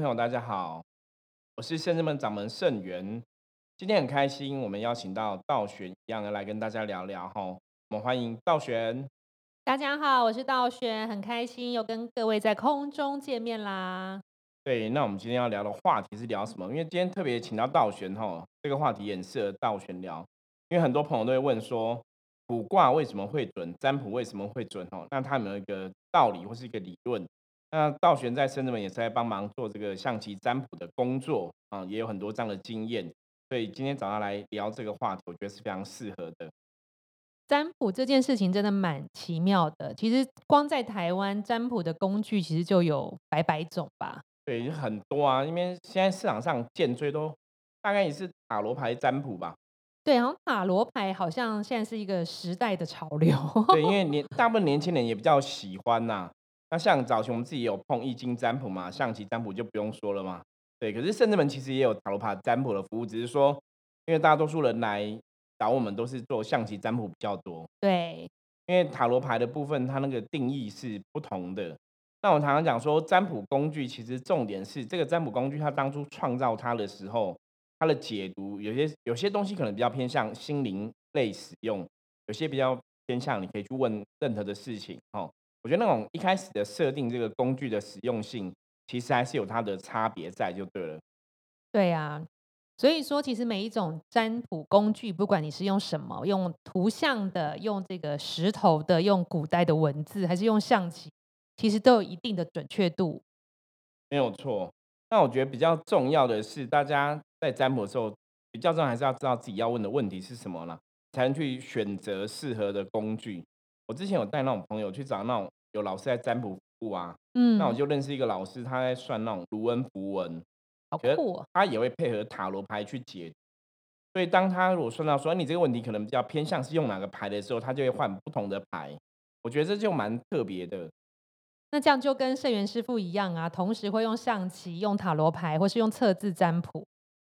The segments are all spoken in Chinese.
朋友大家好，我是圣智门掌门圣元。今天很开心，我们邀请到道玄一样的来跟大家聊聊哈。我们欢迎道玄。大家好，我是道玄，很开心又跟各位在空中见面啦。对，那我们今天要聊的话题是聊什么？因为今天特别请到道玄哈，这个话题也很适合道玄聊。因为很多朋友都会问说，卜卦为什么会准？占卜为什么会准？哦，那它有没有一个道理或是一个理论？那道玄在深圳门也是在帮忙做这个象棋占卜的工作啊，也有很多这样的经验。所以今天找他来聊这个话题，我觉得是非常适合的。占卜这件事情真的蛮奇妙的。其实光在台湾占卜的工具其实就有百百种吧。对，很多啊，因为现在市场上见最多，大概也是塔罗牌占卜吧。对，然后塔罗牌好像现在是一个时代的潮流。对，因为年大部分年轻人也比较喜欢呐。那像早期我们自己有碰易经占卜嘛，象棋占卜就不用说了嘛。对，可是圣至门其实也有塔罗牌占卜的服务，只是说因为大多数人来找我们都是做象棋占卜比较多。对，因为塔罗牌的部分它那个定义是不同的。那我常常讲说，占卜工具其实重点是这个占卜工具，它当初创造它的时候，它的解读有些有些东西可能比较偏向心灵类使用，有些比较偏向你可以去问任何的事情。哦，我觉得那种一开始的设定这个工具的实用性，其实还是有它的差别在就对了。对呀，所以说其实每一种占卜工具，不管你是用什么，用图像的，用这个石头的，用古代的文字，还是用象棋。其实都有一定的准确度，没有错。那我觉得比较重要的是，大家在占卜的时候，比较重要还是要知道自己要问的问题是什么了，才能去选择适合的工具。我之前有带那种朋友去找那种有老师在占卜服务啊，嗯，那我就认识一个老师，他在算那种卢恩符文，好酷。他也会配合塔罗牌去解，所以当他如果算到说你这个问题可能比较偏向是用哪个牌的时候，他就会换不同的牌。我觉得这就蛮特别的。那这样就跟圣元师傅一样啊，同时会用象棋、用塔罗牌，或是用测字占卜。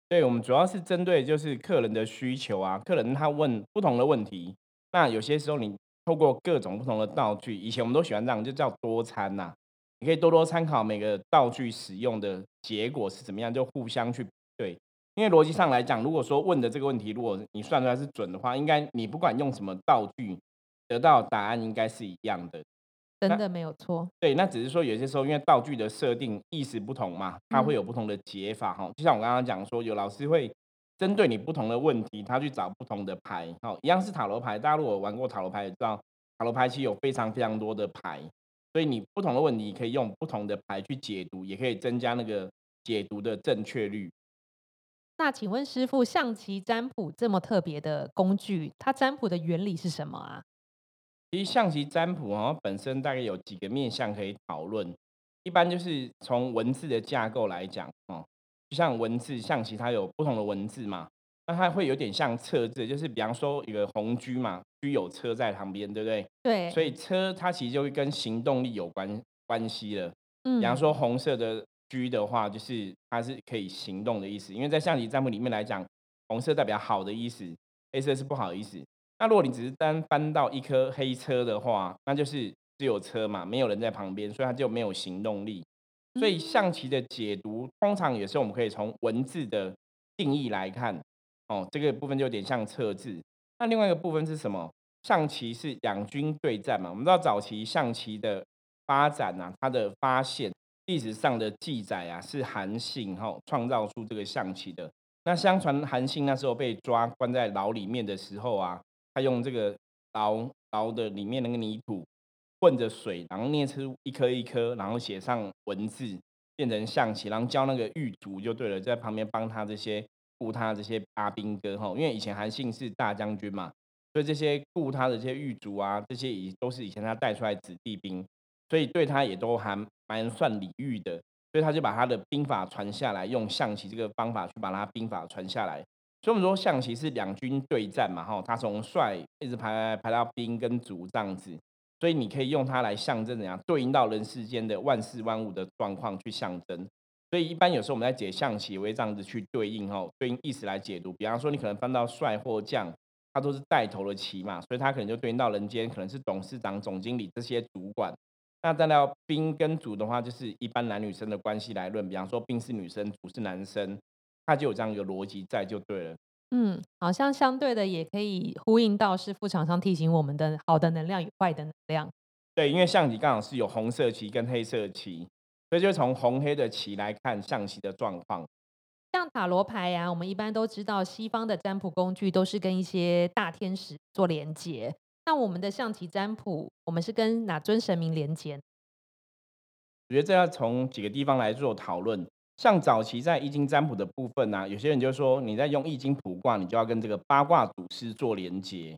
对，我们主要是针对就是客人的需求啊，客人他问不同的问题，那有些时候你透过各种不同的道具，以前我们都喜欢这样，就叫多餐呐。你可以多多参考每个道具使用的结果是怎么样，就互相去对。因为逻辑上来讲，如果说问的这个问题，如果你算出来是准的话，应该你不管用什么道具，得到答案应该是一样的。真的没有错，对，那只是说有些时候因为道具的设定意思不同嘛，它会有不同的解法哈。就像我刚刚讲说，有老师会针对你不同的问题，他去找不同的牌，好，一样是塔罗牌。大家如果玩过塔罗牌，也知道塔罗牌其实有非常非常多的牌，所以你不同的问题可以用不同的牌去解读，也可以增加那个解读的正确率。那请问师傅，象棋占卜这么特别的工具，它占卜的原理是什么啊？其实象棋占卜哦，本身大概有几个面向可以讨论。一般就是从文字的架构来讲哦，就像文字象棋，它有不同的文字嘛，那它会有点像测字，就是比方说一个红车嘛，车有车在旁边，对不对？对。所以车它其实就会跟行动力有关关系了。嗯。比方说红色的车的话，就是它是可以行动的意思，因为在象棋占卜里面来讲，红色代表好的意思，黑色是不好的意思。那如果你只是单搬到一颗黑车的话，那就是只有车嘛，没有人在旁边，所以它就没有行动力。所以象棋的解读，通常也是我们可以从文字的定义来看，哦，这个部分就有点像测字。那另外一个部分是什么？象棋是两军对战嘛？我们知道早期象棋的发展啊，它的发现历史上的记载啊，是韩信哈创造出这个象棋的。那相传韩信那时候被抓关在牢里面的时候啊。他用这个牢牢的里面那个泥土混着水，然后捏出一颗一颗，然后写上文字，变成象棋，然后教那个狱卒就对了，在旁边帮他这些雇他这些阿兵哥哈，因为以前韩信是大将军嘛，所以这些雇他的这些狱卒啊，这些以都是以前他带出来子弟兵，所以对他也都还蛮算礼遇的，所以他就把他的兵法传下来，用象棋这个方法去把他兵法传下来。所以我们说象棋是两军对战嘛，哈，他从帅一直排排到兵跟卒这样子，所以你可以用它来象征怎样对应到人世间的万事万物的状况去象征。所以一般有时候我们在解象棋，也会这样子去对应，哦，对应意思来解读。比方说你可能翻到帅或将，它都是带头的棋嘛，所以它可能就对应到人间可能是董事长、总经理这些主管。那再到兵跟主的话，就是一般男女生的关系来论，比方说兵是女生，主是男生，它就有这样一个逻辑在就对了。嗯，好像相对的也可以呼应到是副厂商提醒我们的好的能量与坏的能量。对，因为象棋刚好是有红色棋跟黑色棋，所以就从红黑的棋来看象棋的状况。像塔罗牌呀，我们一般都知道西方的占卜工具都是跟一些大天使做连接。那我们的象棋占卜，我们是跟哪尊神明连接？我觉得这要从几个地方来做讨论。像早期在易经占卜的部分呢，有些人就说你在用易经卜卦，你就要跟这个八卦祖师做连接，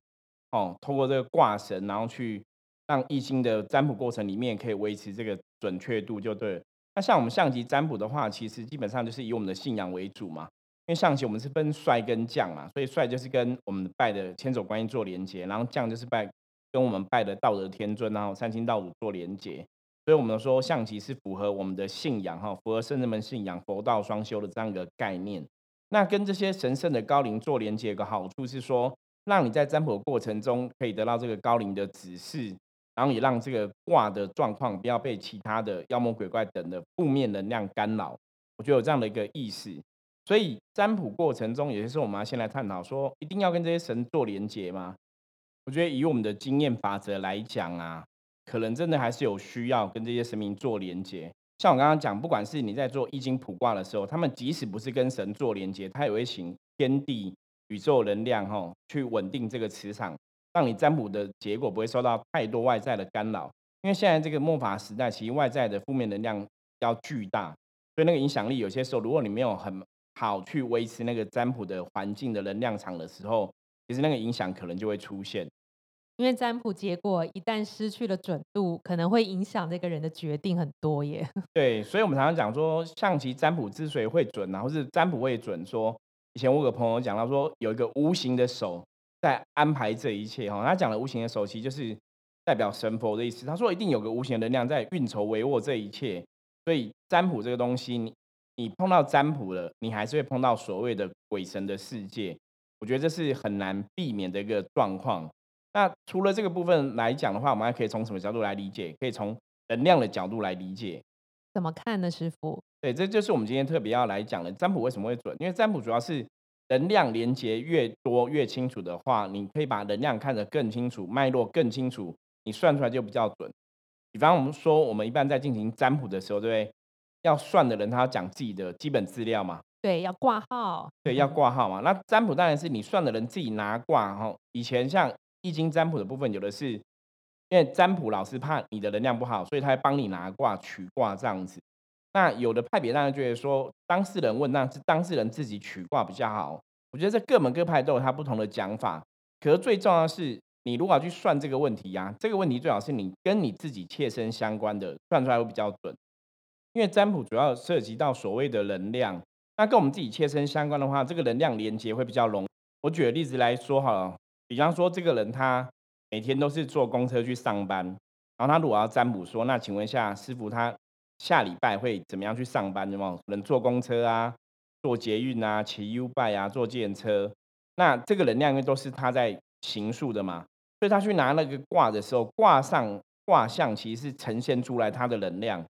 哦，通过这个卦神，然后去让易经的占卜过程里面可以维持这个准确度就对。那像我们象棋占卜的话，其实基本上就是以我们的信仰为主嘛，因为象棋我们是分帅跟将嘛，所以帅就是跟我们拜的千手观音做连接，然后将就是拜跟我们拜的道德天尊，然后三清道祖做连接。所以我们说象棋是符合我们的信仰哈，符合圣人们信仰佛道双修的这样一个概念。那跟这些神圣的高龄做连接，有个好处是说，让你在占卜过程中可以得到这个高龄的指示，然后也让这个卦的状况不要被其他的妖魔鬼怪等的负面能量干扰。我觉得有这样的一个意思。所以占卜过程中，有些时候我们要先来探讨说，一定要跟这些神做连接吗？我觉得以我们的经验法则来讲啊。可能真的还是有需要跟这些神明做连接，像我刚刚讲，不管是你在做易经卜卦的时候，他们即使不是跟神做连接，他也会请天地宇宙能量哈去稳定这个磁场，让你占卜的结果不会受到太多外在的干扰。因为现在这个末法时代，其实外在的负面能量要巨大，所以那个影响力有些时候，如果你没有很好去维持那个占卜的环境的能量场的时候，其实那个影响可能就会出现。因为占卜结果一旦失去了准度，可能会影响这个人的决定很多耶。对，所以我们常常讲说，象棋占卜之所以会准，然后是占卜会准。说以前我有个朋友讲到说，有一个无形的手在安排这一切哈。他讲的无形的手，其实就是代表神佛的意思。他说一定有个无形的能量在运筹帷幄这一切。所以占卜这个东西，你你碰到占卜了，你还是会碰到所谓的鬼神的世界。我觉得这是很难避免的一个状况。那除了这个部分来讲的话，我们还可以从什么角度来理解？可以从能量的角度来理解。怎么看呢，师傅？对，这就是我们今天特别要来讲的占卜为什么会准？因为占卜主要是能量连接越多越清楚的话，你可以把能量看得更清楚，脉络更清楚，你算出来就比较准。比方我们说，我们一般在进行占卜的时候，对不对？要算的人他要讲自己的基本资料嘛？对，要挂号。对，要挂号嘛。那占卜当然是你算的人自己拿挂哈。以前像易经占卜的部分，有的是因为占卜老师怕你的能量不好，所以他会帮你拿卦取卦这样子。那有的派别当然觉得说，当事人问，那是当事人自己取卦比较好。我觉得这各门各派都有他不同的讲法。可是最重要的是，你如果要去算这个问题呀，这个问题最好是你跟你自己切身相关的，算出来会比较准。因为占卜主要涉及到所谓的能量，那跟我们自己切身相关的话，这个能量连接会比较容。我举个例子来说好了。比方说，这个人他每天都是坐公车去上班，然后他如果要占卜说，那请问一下师傅，他下礼拜会怎么样去上班？有没有能坐公车啊，坐捷运啊，骑 U 拜啊，坐电车？那这个能量因为都是他在行述的嘛，所以他去拿那个卦的时候，卦上卦象其实是呈现出来他的能量，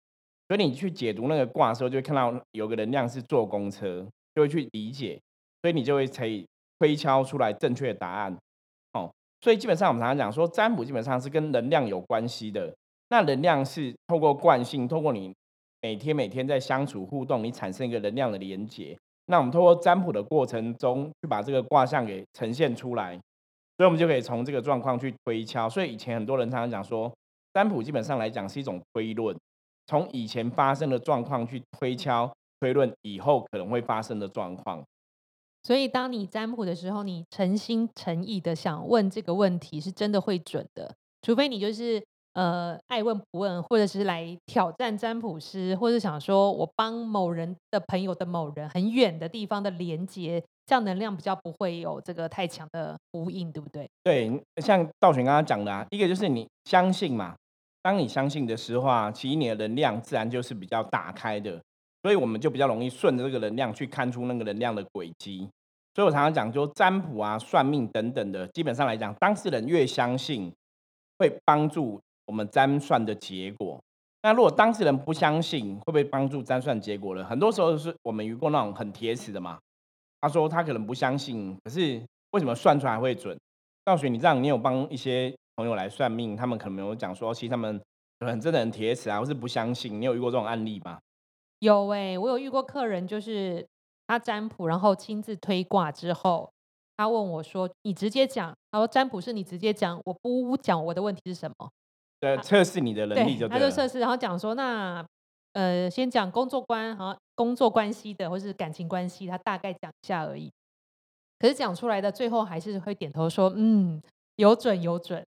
所以你去解读那个卦的时候，就会看到有个能量是坐公车，就会去理解，所以你就会可以推敲出来正确的答案。所以基本上我们常常讲说，占卜基本上是跟能量有关系的。那能量是透过惯性，透过你每天每天在相处互动，你产生一个能量的连接。那我们透过占卜的过程中，去把这个卦象给呈现出来，所以我们就可以从这个状况去推敲。所以以前很多人常常讲说，占卜基本上来讲是一种推论，从以前发生的状况去推敲推论以后可能会发生的状况。所以，当你占卜的时候，你诚心诚意的想问这个问题，是真的会准的。除非你就是呃爱问不问，或者是来挑战占卜师，或者想说我帮某人的朋友的某人很远的地方的连接，这样能量比较不会有这个太强的呼应，对不对？对，像道玄刚刚讲的啊，一个就是你相信嘛，当你相信的时候啊，其实你的能量自然就是比较打开的。所以我们就比较容易顺着这个能量去看出那个能量的轨迹。所以我常常讲，就占卜啊、算命等等的，基本上来讲，当事人越相信，会帮助我们占算的结果。那如果当事人不相信，会不会帮助占算结果呢？很多时候是我们遇过那种很铁齿的嘛。他说他可能不相信，可是为什么算出来会准？道学，你这样，你有帮一些朋友来算命，他们可能没有讲说，其实他们很真的很铁齿啊，或是不相信。你有遇过这种案例吗？有哎，我有遇过客人，就是他占卜，然后亲自推卦之后，他问我说：“你直接讲。”他说：“占卜是你直接讲，我不讲我的问题是什么。”对，测试你的能力就他就测试，然后讲说：“那呃，先讲工作关，好工作关系的，或是感情关系，他大概讲一下而已。可是讲出来的最后还是会点头说：嗯，有准有准。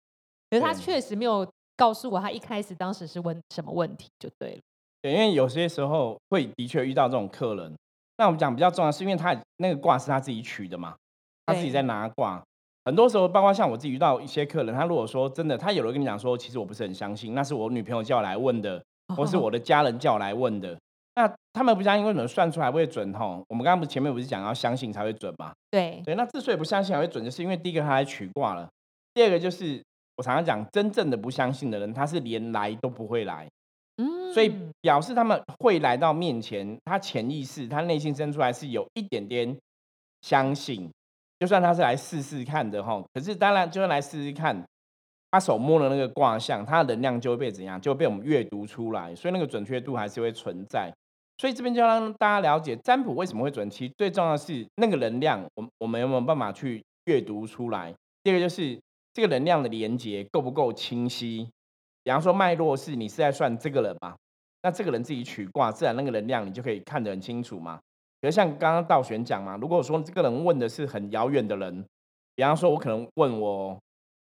可是他确实没有告诉我他一开始当时是问什么问题，就对了。对，因为有些时候会的确遇到这种客人。那我们讲比较重要，是因为他那个卦是他自己取的嘛，他自己在拿卦。很多时候，包括像我自己遇到一些客人，他如果说真的，他有人跟你讲说，其实我不是很相信，那是我女朋友叫我来问的，或是我的家人叫我来问的。那他们不相信，为什么算出来会准？吼，我们刚刚不前面不是讲要相信才会准嘛？对对，那之所以不相信才会准，就是因为第一个他来取卦了，第二个就是我常常讲，真正的不相信的人，他是连来都不会来。嗯，所以表示他们会来到面前，他潜意识、他内心生出来是有一点点相信。就算他是来试试看的哈，可是当然就算来试试看，他手摸的那个卦象，他的能量就会被怎样，就会被我们阅读出来，所以那个准确度还是会存在。所以这边就让大家了解占卜为什么会准。其实最重要的是那个能量，我我们有没有办法去阅读出来？第二个就是这个能量的连接够不够清晰？比方说脉络是你是在算这个人嘛？那这个人自己取卦，自然那个能量你就可以看得很清楚嘛。比如像刚刚道玄讲嘛，如果说这个人问的是很遥远的人，比方说我可能问我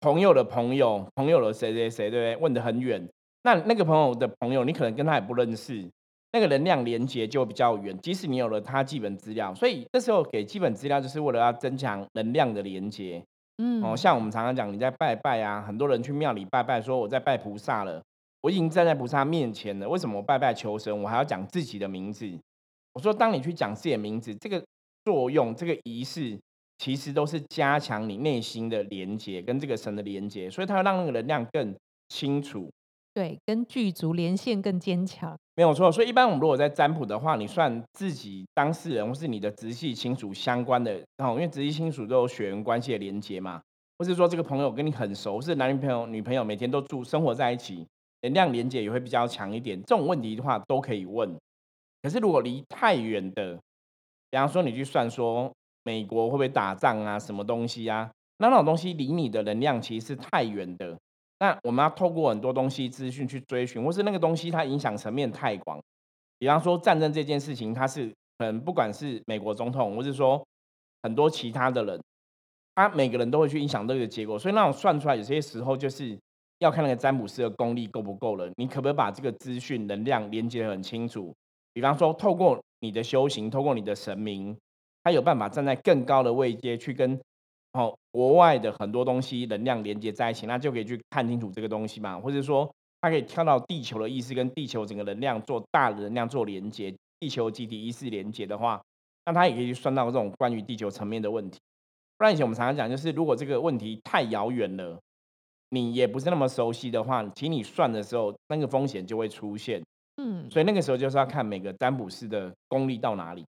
朋友的朋友，朋友的谁谁谁，对不对？问的很远，那那个朋友的朋友，你可能跟他也不认识，那个能量连接就比较远。即使你有了他基本资料，所以这时候给基本资料就是为了要增强能量的连接。嗯，哦，像我们常常讲你在拜拜啊，很多人去庙里拜拜，说我在拜菩萨了，我已经站在菩萨面前了，为什么我拜拜求神，我还要讲自己的名字？我说，当你去讲自己的名字，这个作用，这个仪式，其实都是加强你内心的连接，跟这个神的连接，所以它会让那个能量更清楚。对，跟剧组连线更坚强。没有错。所以一般我们如果在占卜的话，你算自己当事人或是你的直系亲属相关的，然后因为直系亲属都有血缘关系的连接嘛，或是说这个朋友跟你很熟，是男女朋友、女朋友，每天都住生活在一起，能量连接也会比较强一点。这种问题的话，都可以问。可是，如果离太远的，比方说你去算说美国会不会打仗啊，什么东西啊？那那种东西离你的能量其实是太远的。那我们要透过很多东西资讯去追寻，或是那个东西它影响层面太广。比方说战争这件事情，它是可能不管是美国总统，或是说很多其他的人，他每个人都会去影响这个结果。所以那种算出来，有些时候就是要看那个占卜师的功力够不够了。你可不可以把这个资讯能量连接的很清楚？比方说，透过你的修行，透过你的神明，他有办法站在更高的位阶去跟哦国外的很多东西能量连接在一起，那就可以去看清楚这个东西嘛。或者说，他可以跳到地球的意识跟地球整个能量做大的能量做连接，地球集体意识连接的话，那他也可以去算到这种关于地球层面的问题。不然以前我们常常讲，就是如果这个问题太遥远了，你也不是那么熟悉的话，请你算的时候，那个风险就会出现。嗯，所以那个时候就是要看每个占卜师的功力到哪里。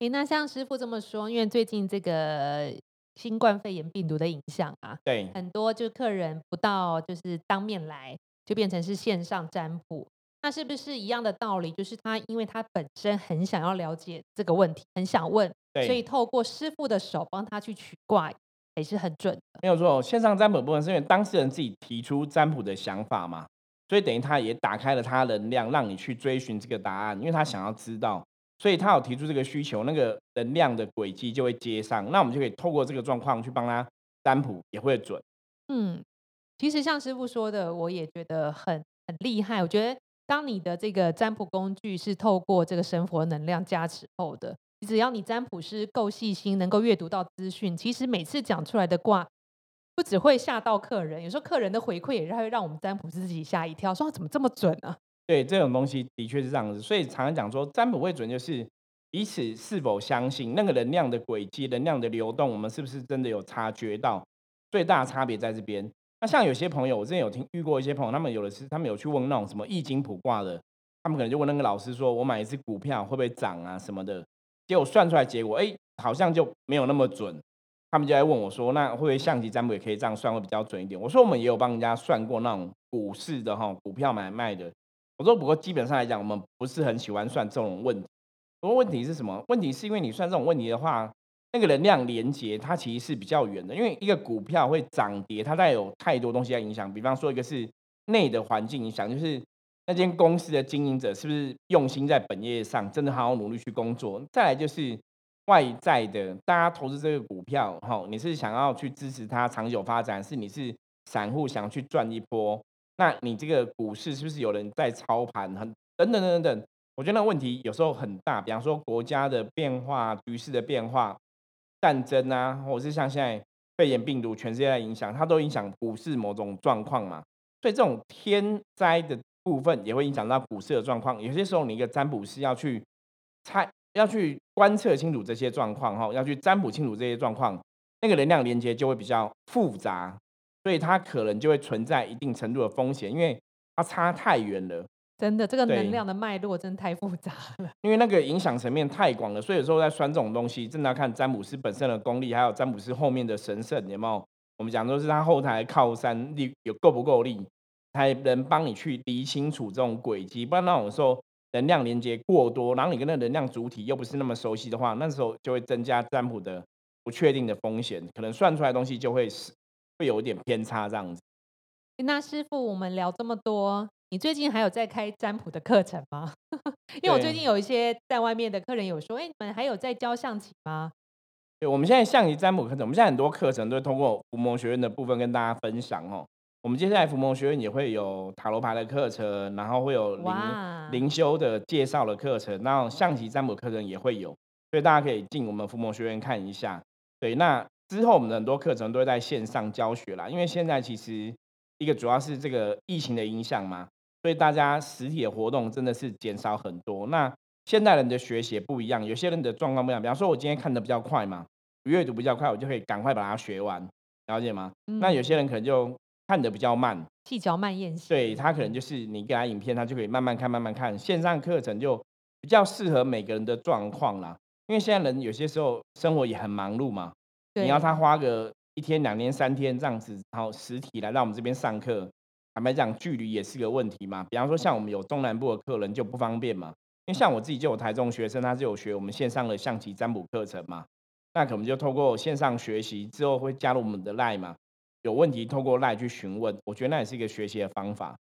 诶，那像师傅这么说，因为最近这个新冠肺炎病毒的影响啊，对，很多就客人不到就是当面来，就变成是线上占卜。那是不是一样的道理？就是他因为他本身很想要了解这个问题，很想问，所以透过师傅的手帮他去取卦，也是很准的。没有错，线上占卜部分是因为当事人自己提出占卜的想法嘛。所以等于他也打开了他能量，让你去追寻这个答案，因为他想要知道，所以他有提出这个需求，那个能量的轨迹就会接上，那我们就可以透过这个状况去帮他占卜，也会准。嗯，其实像师傅说的，我也觉得很很厉害。我觉得当你的这个占卜工具是透过这个神佛能量加持后的，只要你占卜师够细心，能够阅读到资讯，其实每次讲出来的卦。不只会吓到客人，有时候客人的回馈也是会让我们占卜师自己吓一跳，说怎么这么准呢？对，这种东西的确是这样子，所以常常讲说占卜会准，就是彼此是否相信那个能量的轨迹、能量的流动，我们是不是真的有察觉到？最大的差别在这边。那像有些朋友，我之前有听遇过一些朋友，他们有的是他们有去问那种什么易经卜卦的，他们可能就问那个老师说：“我买一只股票会不会涨啊什么的？”结果算出来结果，哎，好像就没有那么准。他们就在问我说：“那会不会象棋占卜也可以这样算，会比较准一点？”我说：“我们也有帮人家算过那种股市的哈，股票买卖的。”我说：“不过基本上来讲，我们不是很喜欢算这种问题。不过问题是什么？问题是因为你算这种问题的话。”那个能量连接，它其实是比较远的，因为一个股票会涨跌，它带有太多东西在影响。比方说，一个是内的环境影响，就是那间公司的经营者是不是用心在本业上，真的好好努力去工作。再来就是外在的，大家投资这个股票，哈，你是想要去支持它长久发展，是你是散户想去赚一波，那你这个股市是不是有人在操盘？很等等等等，我觉得那个问题有时候很大。比方说国家的变化、局势的变化。战争啊，或者是像现在肺炎病毒全世界在影响，它都影响股市某种状况嘛。所以这种天灾的部分也会影响到股市的状况。有些时候你一个占卜师要去猜，要去观测清楚这些状况哈，要去占卜清楚这些状况，那个能量连接就会比较复杂，所以它可能就会存在一定程度的风险，因为它差太远了。真的，这个能量的脉络真的太复杂了。因为那个影响层面太广了，所以有时候在算这种东西，真的要看占卜师本身的功力，还有占卜师后面的神圣有没有。我们讲都是他后台靠山力有够不够力，才能帮你去理清楚这种轨迹。不然那种时候能量连接过多，然后你跟那能量主体又不是那么熟悉的话，那时候就会增加占卜的不确定的风险，可能算出来东西就会是会有一点偏差这样子。那师傅，我们聊这么多。你最近还有在开占卜的课程吗？因为我最近有一些在外面的客人有说，哎，你们还有在教象棋吗？对，我们现在象棋占卜课程，我们现在很多课程都通过伏魔学院的部分跟大家分享哦。我们接下来伏魔学院也会有塔罗牌的课程，然后会有灵灵修的介绍的课程，然后象棋占卜课程也会有，所以大家可以进我们伏魔学院看一下。对，那之后我们的很多课程都会在线上教学啦，因为现在其实一个主要是这个疫情的影响嘛。所以大家实体的活动真的是减少很多。那现代人的学习不一样，有些人的状况不一样。比方说，我今天看的比较快嘛，阅读比较快，我就可以赶快把它学完，了解吗？那有些人可能就看的比较慢，细嚼慢咽型。对他可能就是你给他影片，他就可以慢慢看，慢慢看。线上课程就比较适合每个人的状况啦。因为现在人有些时候生活也很忙碌嘛，你要他花个一天、两天、三天这样子，然后实体来到我们这边上课。坦白讲，距离也是个问题嘛。比方说，像我们有中南部的客人就不方便嘛。因为像我自己就有台中学生，他是有学我们线上的象棋占卜课程嘛。那可能就透过线上学习之后会加入我们的 line 嘛。有问题透过赖去询问，我觉得那也是一个学习的方法。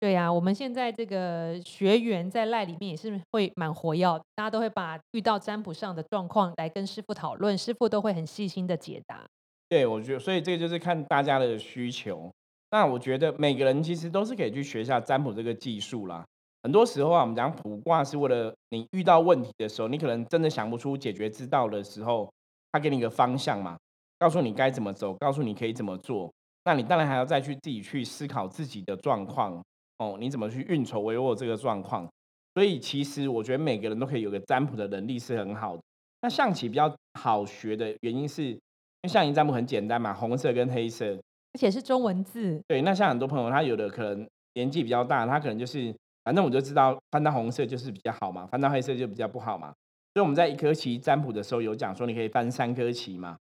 对呀，我们现在这个学员在赖里面也是会蛮活跃，大家都会把遇到占卜上的状况来跟师傅讨论，师傅都会很细心的解答。对，我觉得所以这个就是看大家的需求。那我觉得每个人其实都是可以去学一下占卜这个技术啦。很多时候啊，我们讲卜卦是为了你遇到问题的时候，你可能真的想不出解决之道的时候，他给你一个方向嘛，告诉你该怎么走，告诉你可以怎么做。那你当然还要再去自己去思考自己的状况哦，你怎么去运筹帷幄这个状况。所以其实我觉得每个人都可以有个占卜的能力是很好的。那象棋比较好学的原因是，因为象棋占卜很简单嘛，红色跟黑色。而且是中文字，对。那像很多朋友，他有的可能年纪比较大，他可能就是，反正我就知道翻到红色就是比较好嘛，翻到黑色就比较不好嘛。所以我们在一颗棋占卜的时候有讲说，你可以翻三颗棋嘛，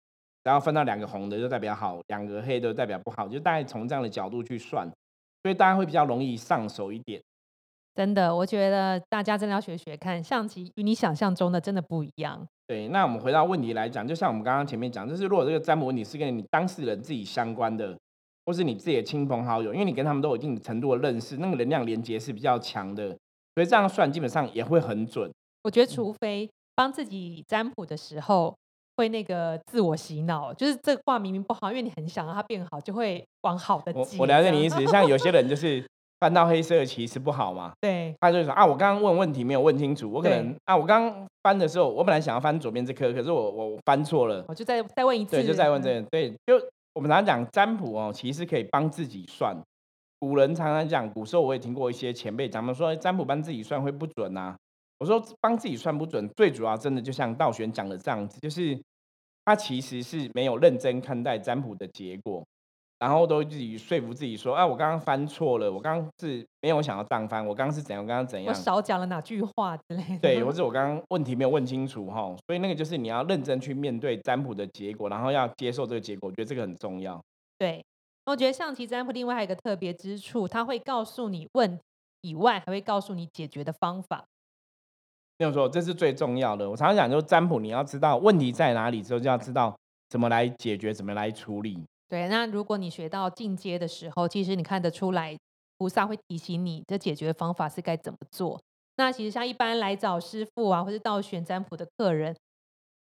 然后分到两个红的就代表好，两个黑的代表不好，就大概从这样的角度去算，所以大家会比较容易上手一点。真的，我觉得大家真的要学学看，象棋与你想象中的真的不一样。对，那我们回到问题来讲，就像我们刚刚前面讲，就是如果这个占卜问题是跟你当事人自己相关的，或是你自己的亲朋好友，因为你跟他们都有一定程度的认识，那个能量连接是比较强的，所以这样算基本上也会很准。我觉得，除非帮自己占卜的时候会那个自我洗脑，就是这卦明明不好，因为你很想让它变好，就会往好的。我我了解你意思，像有些人就是。翻到黑色的棋是不好嘛？对，他就说啊，我刚刚问问题没有问清楚，我可能啊，我刚刚翻的时候，我本来想要翻左边这颗，可是我我翻错了，我就再再问一次，对，就再问这，对，就我们常常讲占卜哦，其实可以帮自己算。古人常常讲，古时候我也听过一些前辈讲他们，说占卜帮自己算会不准呐。我说帮自己算不准，最主要真的就像道玄讲的这样子，就是他其实是没有认真看待占卜的结果。然后都自己说服自己说，哎，我刚刚翻错了，我刚刚是没有想要荡翻，我刚刚是怎样，刚刚怎样，我少讲了哪句话之类的，对，或者我刚刚问题没有问清楚哈，所以那个就是你要认真去面对占卜的结果，然后要接受这个结果，我觉得这个很重要。对，我觉得象棋占卜另外还有一个特别之处，它会告诉你问以外，还会告诉你解决的方法。没有错，这是最重要的。我常常讲，就是占卜，你要知道问题在哪里之后，就要知道怎么来解决，怎么来处理。对，那如果你学到进阶的时候，其实你看得出来，菩萨会提醒你这解决方法是该怎么做。那其实像一般来找师傅啊，或者到选占卜的客人，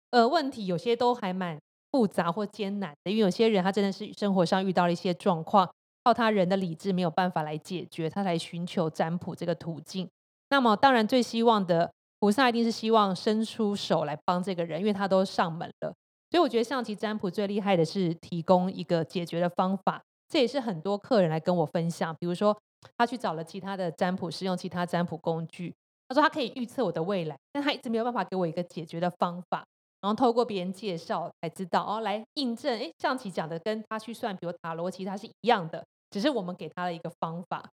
呃，问题有些都还蛮复杂或艰难的，因为有些人他真的是生活上遇到了一些状况，靠他人的理智没有办法来解决，他来寻求占卜这个途径。那么当然最希望的菩萨一定是希望伸出手来帮这个人，因为他都上门了。所以我觉得象棋占卜最厉害的是提供一个解决的方法，这也是很多客人来跟我分享。比如说，他去找了其他的占卜师，用其他占卜工具，他说他可以预测我的未来，但他一直没有办法给我一个解决的方法。然后透过别人介绍才知道，哦，来印证，哎，象棋讲的跟他去算，比如塔罗，其实他是一样的，只是我们给他的一个方法，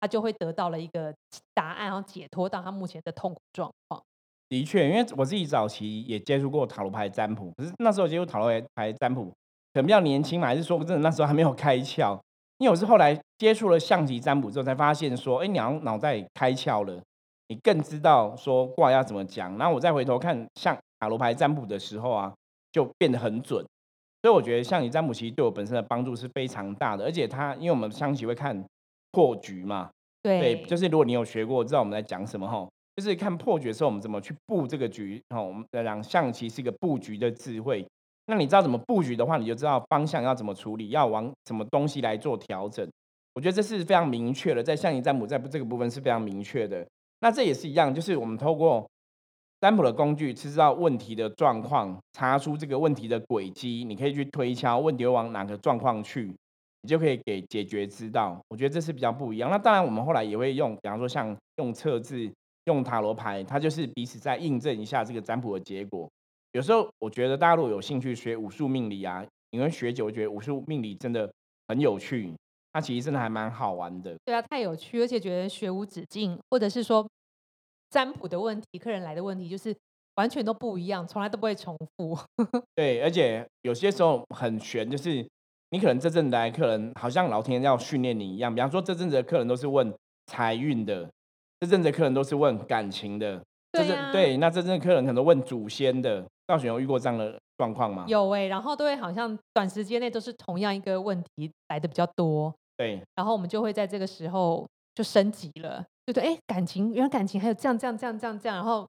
他就会得到了一个答案，然后解脱到他目前的痛苦状况。的确，因为我自己早期也接触过塔罗牌占卜，可是那时候接触塔罗牌占卜可能比较年轻嘛，还是说真的那时候还没有开窍。因为我是后来接触了象棋占卜之后，才发现说，哎，你脑袋开窍了，你更知道说卦要怎么讲。然后我再回头看像塔罗牌占卜的时候啊，就变得很准。所以我觉得象棋占卜其实对我本身的帮助是非常大的，而且它因为我们象棋会看破局嘛，对，就是如果你有学过，知道我们在讲什么哈。就是看破局的时候，我们怎么去布这个局。哦，我们讲象棋是一个布局的智慧。那你知道怎么布局的话，你就知道方向要怎么处理，要往什么东西来做调整。我觉得这是非常明确的，在象棋占卜在这个部分是非常明确的。那这也是一样，就是我们透过占卜的工具，知道问题的状况，查出这个问题的轨迹，你可以去推敲问题会往哪个状况去，你就可以给解决之道。我觉得这是比较不一样。那当然，我们后来也会用，比方说像用测字。用塔罗牌，它就是彼此在印证一下这个占卜的结果。有时候我觉得大家如果有兴趣学武术命理啊，因为学久，觉得武术命理真的很有趣，它其实真的还蛮好玩的。对啊，太有趣，而且觉得学无止境，或者是说占卜的问题，客人来的问题就是完全都不一样，从来都不会重复。对，而且有些时候很悬，就是你可能这阵子来客人好像老天要训练你一样。比方说这阵子的客人都是问财运的。这阵子的客人都是问感情的，对对，那这阵子客人可能问祖先的，道玄有遇过这样的状况吗？有哎，然后都会好像短时间内都是同样一个问题来的比较多，对，然后我们就会在这个时候就升级了，就对，哎，感情原来感情还有这样这样这样这样这样，然后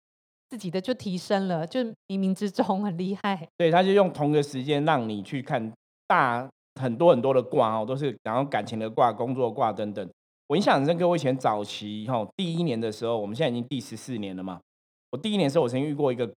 自己的就提升了，就冥冥之中很厉害。对，他就用同个时间让你去看大很多很多的卦哦，都是然后感情的卦、工作卦等等。我印象很深刻，我以前早期哈第一年的时候，我们现在已经第十四年了嘛。我第一年的时候，我曾经遇过一个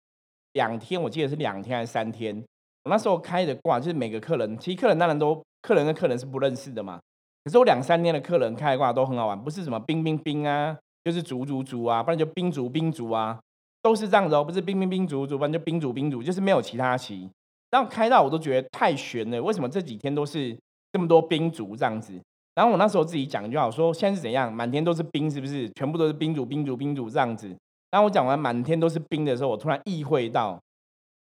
两天，我记得是两天还是三天。我那时候开的卦就是每个客人，其实客人当然都客人跟客人是不认识的嘛。可是我两三天的客人开的卦都很好玩，不是什么兵兵兵啊，就是卒卒卒啊，不然就兵卒兵卒啊，都是这样子哦，不是兵兵兵卒卒，不然就兵卒兵卒，就是没有其他棋。然后开到我都觉得太悬了，为什么这几天都是这么多冰族这样子？然后我那时候自己讲就好，说现在是怎样，满天都是冰，是不是？全部都是冰族、冰族、冰族这样子。然后我讲完满天都是冰的时候，我突然意会到，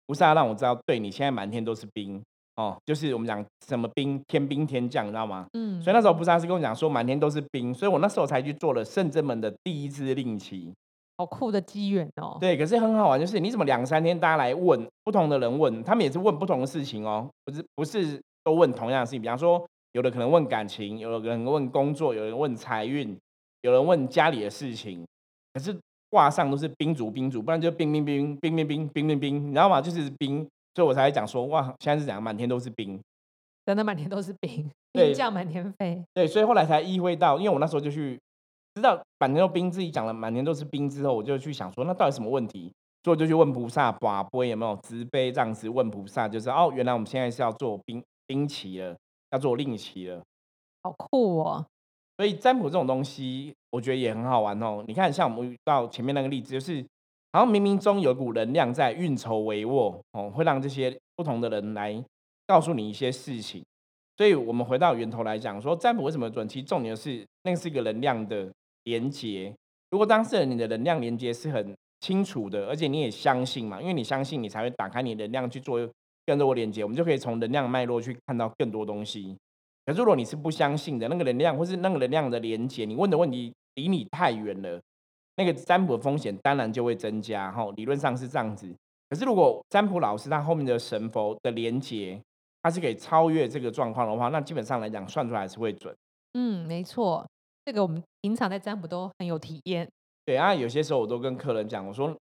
菩萨让我知道，对你现在满天都是冰哦，就是我们讲什么冰，天兵天将，你知道吗？嗯。所以那时候菩萨是跟我讲说，满天都是冰，所以我那时候才去做了圣真门的第一支令旗。好酷的机缘哦。对，可是很好玩，就是你怎么两三天大家来问不同的人问，他们也是问不同的事情哦，不是不是都问同样的事情，比方说。有的可能问感情，有的人问工作，有人问财运，有人问家里的事情。可是卦上都是冰主冰主，不然就兵兵兵兵兵兵兵兵兵，你知道吗？就是冰，所以我才讲说哇，现在是讲满天都是冰，真的满天都是兵，兵将满天飞。对，所以后来才意会到，因为我那时候就去知道满天都兵，自己讲了满天都是兵之后，我就去想说，那到底什么问题？所以我就去问菩萨，把杯有没有慈悲这样子问菩萨，就是哦，原来我们现在是要做兵兵旗了。要做令旗了，好酷哦！所以占卜这种东西，我觉得也很好玩哦。你看，像我们遇到前面那个例子，就是好像冥冥中有股能量在运筹帷幄哦，会让这些不同的人来告诉你一些事情。所以我们回到源头来讲，说占卜为什么准？其实重点是那是一个能量的连接。如果当事人你的能量连接是很清楚的，而且你也相信嘛，因为你相信，你才会打开你能量去做更多连接，我们就可以从能量脉络去看到更多东西。可是如果你是不相信的，那个能量或是那个能量的连接，你问的问题离你太远了，那个占卜风险当然就会增加。哈，理论上是这样子。可是如果占卜老师他后面的神佛的连接，它是可以超越这个状况的话，那基本上来讲算出来是会准。嗯，没错，这个我们平常在占卜都很有体验。对啊，有些时候我都跟客人讲，我说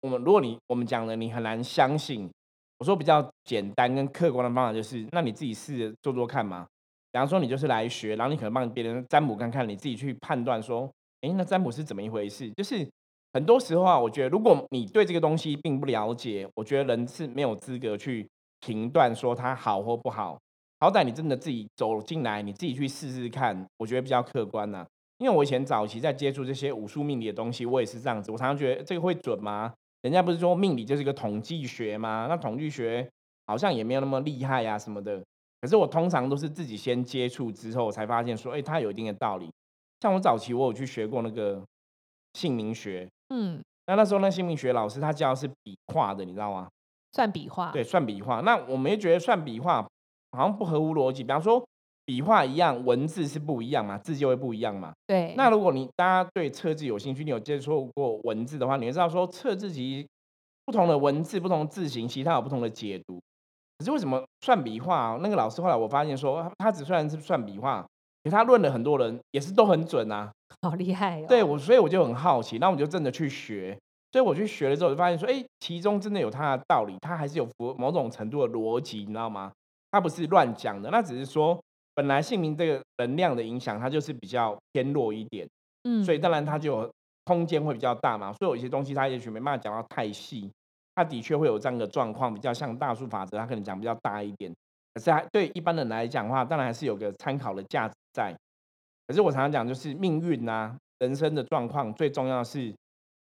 我们如果你我们讲了你很难相信，我说比较简单跟客观的方法就是，那你自己试着做做看嘛。比方说你就是来学，然后你可能帮别人占卜看看，你自己去判断说，哎，那占卜是怎么一回事？就是很多时候啊，我觉得如果你对这个东西并不了解，我觉得人是没有资格去。评断说它好或不好，好歹你真的自己走进来，你自己去试试看，我觉得比较客观呐。因为我以前早期在接触这些武术命理的东西，我也是这样子。我常常觉得这个会准吗？人家不是说命理就是一个统计学吗？那统计学好像也没有那么厉害呀什么的。可是我通常都是自己先接触之后，才发现说，哎，它有一定的道理。像我早期我有去学过那个姓名学，嗯，那那时候那姓名学老师他教的是笔画的，你知道吗？算笔画，对，算笔画。那我们也觉得算笔画好像不合乎逻辑。比方说，笔画一样，文字是不一样嘛，字就会不一样嘛。对。那如果你大家对测字有兴趣，你有接触过文字的话，你会知道说测字其实不同的文字、不同字形，其实它有不同的解读。可是为什么算笔画？那个老师后来我发现说，他只虽然是算笔画，可他论了很多人也是都很准啊，好厉害哦。对我，所以我就很好奇，那我就真的去学。所以我去学了之后，就发现说，哎，其中真的有它的道理，它还是有符某种程度的逻辑，你知道吗？它不是乱讲的，那只是说本来姓名这个能量的影响，它就是比较偏弱一点，嗯，所以当然它就空间会比较大嘛，所以有一些东西它也许没办法讲到太细，它的确会有这样的状况，比较像大数法则，它可能讲比较大一点，可是还对一般人来讲的话，当然还是有个参考的价值在。可是我常常讲，就是命运啊，人生的状况最重要是。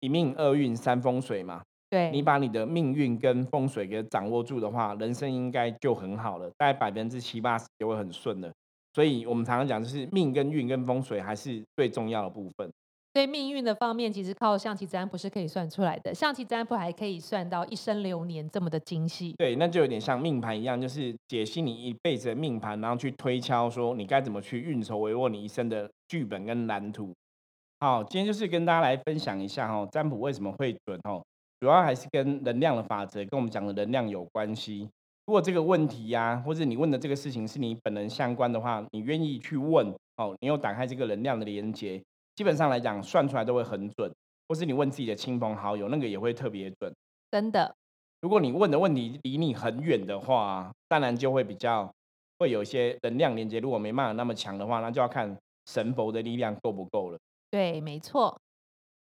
一命二运三风水嘛，对你把你的命运跟风水给掌握住的话，人生应该就很好了，大概百分之七八十就会很顺了。所以我们常常讲，就是命跟运跟风水还是最重要的部分。所以命运的方面，其实靠象棋占卜是可以算出来的。象棋占卜还可以算到一生流年这么的精细。对，那就有点像命盘一样，就是解析你一辈子的命盘，然后去推敲说你该怎么去运筹帷幄你一生的剧本跟蓝图。好，今天就是跟大家来分享一下哈，占卜为什么会准哦，主要还是跟能量的法则，跟我们讲的能量有关系。如果这个问题呀，或者你问的这个事情是你本人相关的话，你愿意去问哦，你有打开这个能量的连接，基本上来讲算出来都会很准。或是你问自己的亲朋好友，那个也会特别准。真的，如果你问的问题离你很远的话，当然就会比较会有一些能量连接。如果没办法那么强的话，那就要看神佛的力量够不够了。对，没错。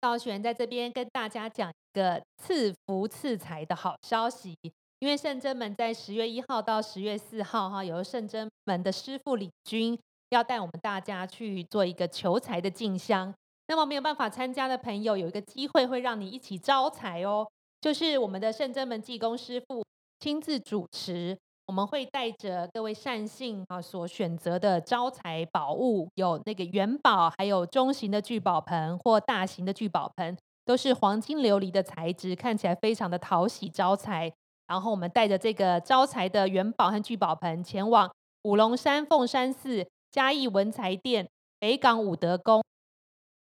道玄在这边跟大家讲一个赐福赐财的好消息，因为圣真门在十月一号到十月四号，哈，由圣真门的师傅李军要带我们大家去做一个求财的进香。那么没有办法参加的朋友，有一个机会会让你一起招财哦，就是我们的圣真门济公师傅亲自主持。我们会带着各位善信啊所选择的招财宝物，有那个元宝，还有中型的聚宝盆或大型的聚宝盆，都是黄金琉璃的材质，看起来非常的讨喜招财。然后我们带着这个招财的元宝和聚宝盆，前往五龙山凤山寺、嘉义文财殿、北港武德宫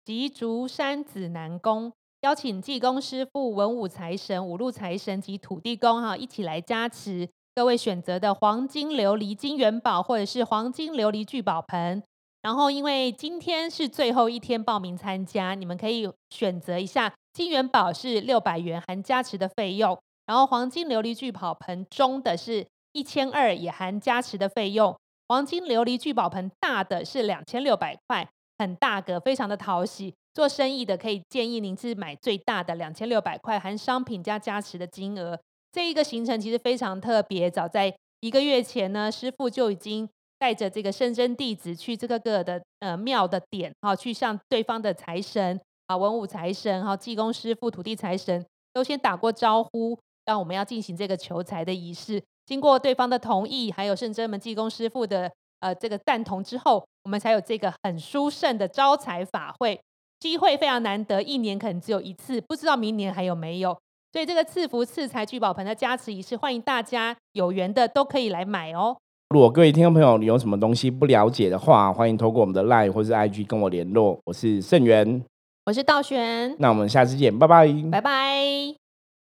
及竹山紫南宫，邀请济公师傅、文武财神、五路财神及土地公哈一起来加持。各位选择的黄金琉璃金元宝，或者是黄金琉璃聚宝盆。然后，因为今天是最后一天报名参加，你们可以选择一下金元宝是六百元含加持的费用，然后黄金琉璃聚宝盆中的是一千二也含加持的费用，黄金琉璃聚宝盆大的是两千六百块，很大个，非常的讨喜。做生意的可以建议您是买最大的两千六百块含商品加加持的金额。这一个行程其实非常特别，早在一个月前呢，师傅就已经带着这个圣真弟子去这个个的呃庙的点，哈，去向对方的财神啊、文武财神、哈、济公师傅、土地财神都先打过招呼，让我们要进行这个求财的仪式。经过对方的同意，还有圣真门济公师傅的呃这个赞同之后，我们才有这个很殊胜的招财法会。机会非常难得，一年可能只有一次，不知道明年还有没有。所以这个赐福赐财聚宝盆的加持仪式，欢迎大家有缘的都可以来买哦。如果各位听众朋友你有什么东西不了解的话，欢迎透过我们的 LINE 或是 IG 跟我联络。我是盛元，我是道玄，那我们下次见，拜拜，拜拜。